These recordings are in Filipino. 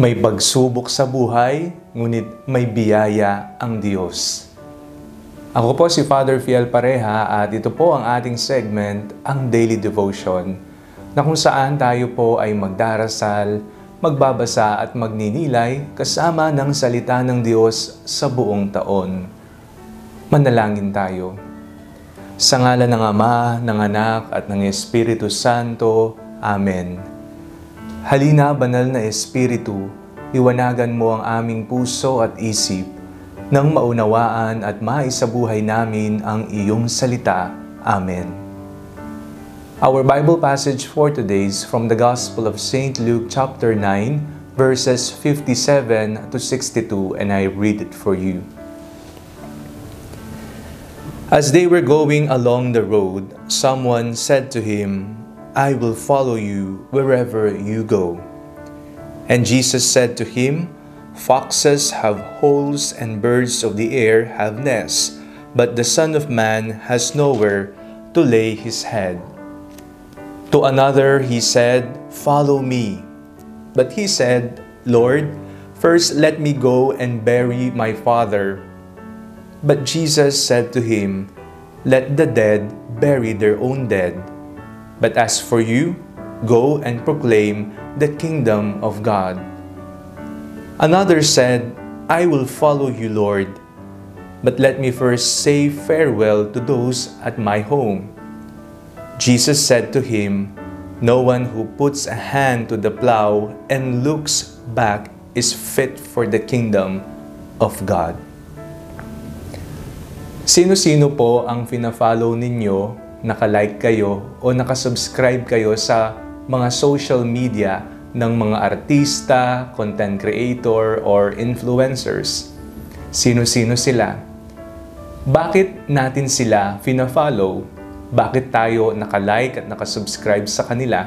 May pagsubok sa buhay, ngunit may biyaya ang Diyos. Ako po si Father Fiel Pareha at ito po ang ating segment, ang Daily Devotion, na kung saan tayo po ay magdarasal, magbabasa at magninilay kasama ng salita ng Diyos sa buong taon. Manalangin tayo. Sa ngala ng Ama, ng Anak at ng Espiritu Santo. Amen. Halina, banal na Espiritu, iwanagan mo ang aming puso at isip nang maunawaan at maisabuhay namin ang iyong salita. Amen. Our Bible passage for today is from the Gospel of St. Luke chapter 9, verses 57 to 62, and I read it for you. As they were going along the road, someone said to him, I will follow you wherever you go. And Jesus said to him, Foxes have holes and birds of the air have nests, but the Son of Man has nowhere to lay his head. To another he said, Follow me. But he said, Lord, first let me go and bury my father. But Jesus said to him, Let the dead bury their own dead But as for you, go and proclaim the kingdom of God. Another said, I will follow you, Lord, but let me first say farewell to those at my home. Jesus said to him, No one who puts a hand to the plow and looks back is fit for the kingdom of God. Sino-sino po ang fina-follow ninyo nakalike kayo o nakasubscribe kayo sa mga social media ng mga artista, content creator, or influencers. Sino-sino sila? Bakit natin sila fina-follow? Bakit tayo nakalike at nakasubscribe sa kanila?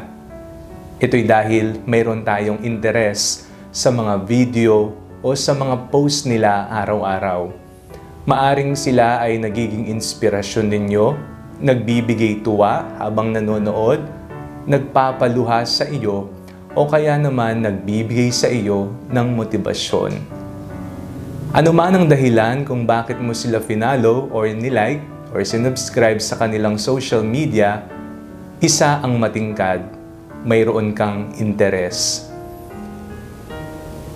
Ito'y dahil mayroon tayong interes sa mga video o sa mga post nila araw-araw. Maaring sila ay nagiging inspirasyon ninyo nagbibigay tuwa habang nanonood, nagpapaluha sa iyo, o kaya naman nagbibigay sa iyo ng motibasyon. Ano man ang dahilan kung bakit mo sila finalo or nilike or sinubscribe sa kanilang social media, isa ang matingkad, mayroon kang interes.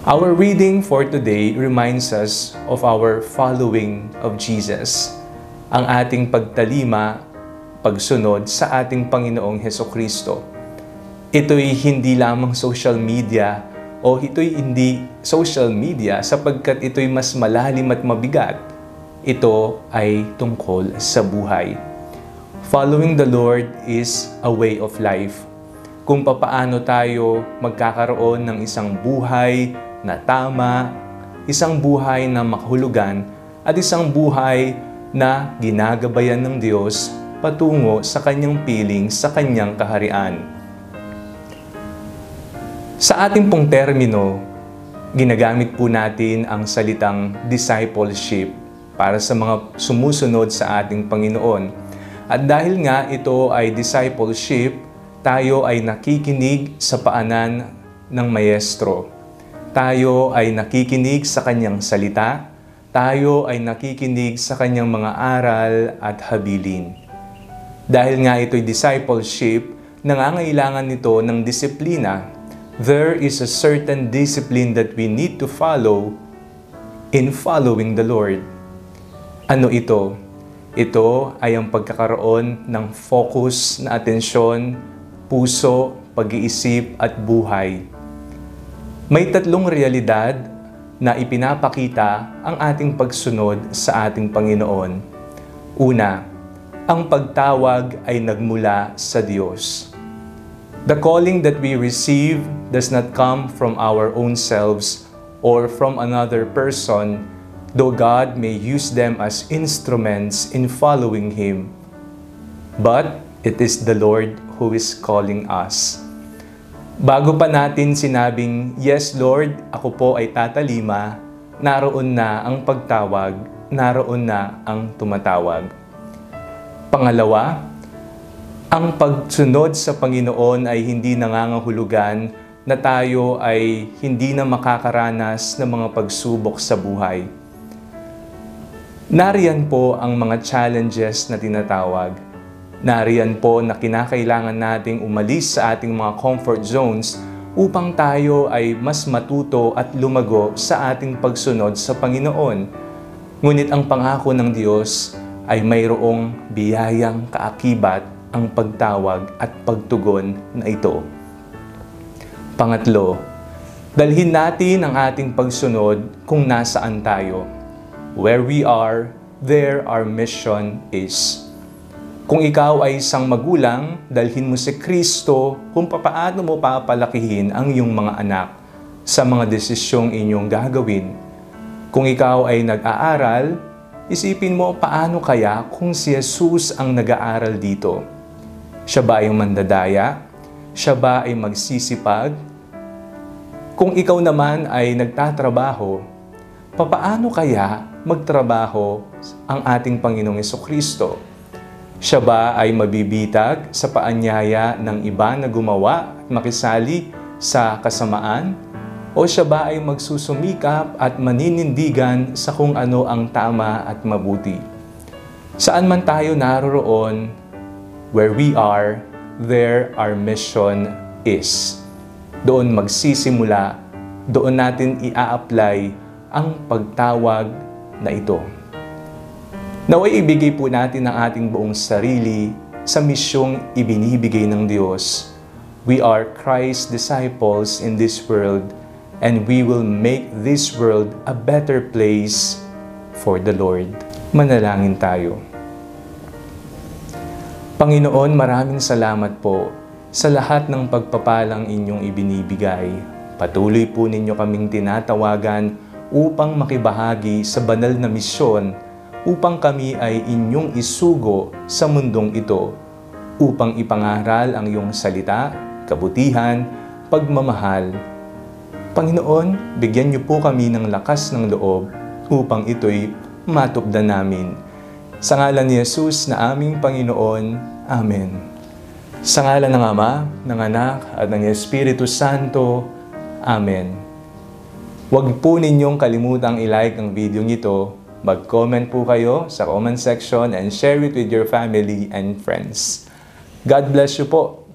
Our reading for today reminds us of our following of Jesus. Ang ating pagtalima pagsunod sa ating Panginoong Heso Kristo. Ito'y hindi lamang social media o ito'y hindi social media sapagkat ito'y mas malalim at mabigat. Ito ay tungkol sa buhay. Following the Lord is a way of life. Kung papaano tayo magkakaroon ng isang buhay na tama, isang buhay na makahulugan, at isang buhay na ginagabayan ng Diyos patungo sa kanyang piling sa kanyang kaharian. Sa ating pong termino, ginagamit po natin ang salitang discipleship para sa mga sumusunod sa ating Panginoon. At dahil nga ito ay discipleship, tayo ay nakikinig sa paanan ng Maestro. Tayo ay nakikinig sa kanyang salita. Tayo ay nakikinig sa kanyang mga aral at habilin. Dahil nga ito'y discipleship, nangangailangan nito ng disiplina. There is a certain discipline that we need to follow in following the Lord. Ano ito? Ito ay ang pagkakaroon ng focus na atensyon, puso, pag-iisip at buhay. May tatlong realidad na ipinapakita ang ating pagsunod sa ating Panginoon. Una, ang pagtawag ay nagmula sa Diyos. The calling that we receive does not come from our own selves or from another person, though God may use them as instruments in following Him. But it is the Lord who is calling us. Bago pa natin sinabing, Yes Lord, ako po ay tatalima, naroon na ang pagtawag, naroon na ang tumatawag. Pangalawa, ang pagsunod sa Panginoon ay hindi nangangahulugan na tayo ay hindi na makakaranas ng mga pagsubok sa buhay. Nariyan po ang mga challenges na tinatawag. Nariyan po na kinakailangan nating umalis sa ating mga comfort zones upang tayo ay mas matuto at lumago sa ating pagsunod sa Panginoon. Ngunit ang pangako ng Diyos ay mayroong biyayang kaakibat ang pagtawag at pagtugon na ito. Pangatlo, dalhin natin ang ating pagsunod kung nasaan tayo. Where we are, there our mission is. Kung ikaw ay isang magulang, dalhin mo si Kristo kung papaano mo papalakihin ang iyong mga anak sa mga desisyong inyong gagawin. Kung ikaw ay nag-aaral, isipin mo paano kaya kung si Jesus ang nag-aaral dito. Siya ba ay mandadaya? Siya ba ay magsisipag? Kung ikaw naman ay nagtatrabaho, papaano kaya magtrabaho ang ating Panginoong Kristo? Siya ba ay mabibitag sa paanyaya ng iba na gumawa at makisali sa kasamaan? O siya ba ay magsusumikap at maninindigan sa kung ano ang tama at mabuti? Saan man tayo naroroon, where we are, there our mission is. Doon magsisimula, doon natin i-apply ang pagtawag na ito. Naway ibigay po natin ang ating buong sarili sa misyong ibinibigay ng Diyos. We are Christ's disciples in this world and we will make this world a better place for the Lord. Manalangin tayo. Panginoon, maraming salamat po sa lahat ng pagpapalang inyong ibinibigay. Patuloy po ninyo kaming tinatawagan upang makibahagi sa banal na misyon upang kami ay inyong isugo sa mundong ito upang ipangaral ang iyong salita, kabutihan, pagmamahal. Panginoon, bigyan niyo po kami ng lakas ng loob upang ito'y matupdan namin. Sa ngalan ni Jesus na aming Panginoon, Amen. Sa ngalan ng Ama, ng Anak, at ng Espiritu Santo, Amen. Huwag po ninyong kalimutang i-like ang video nito, mag-comment po kayo sa comment section and share it with your family and friends. God bless you po.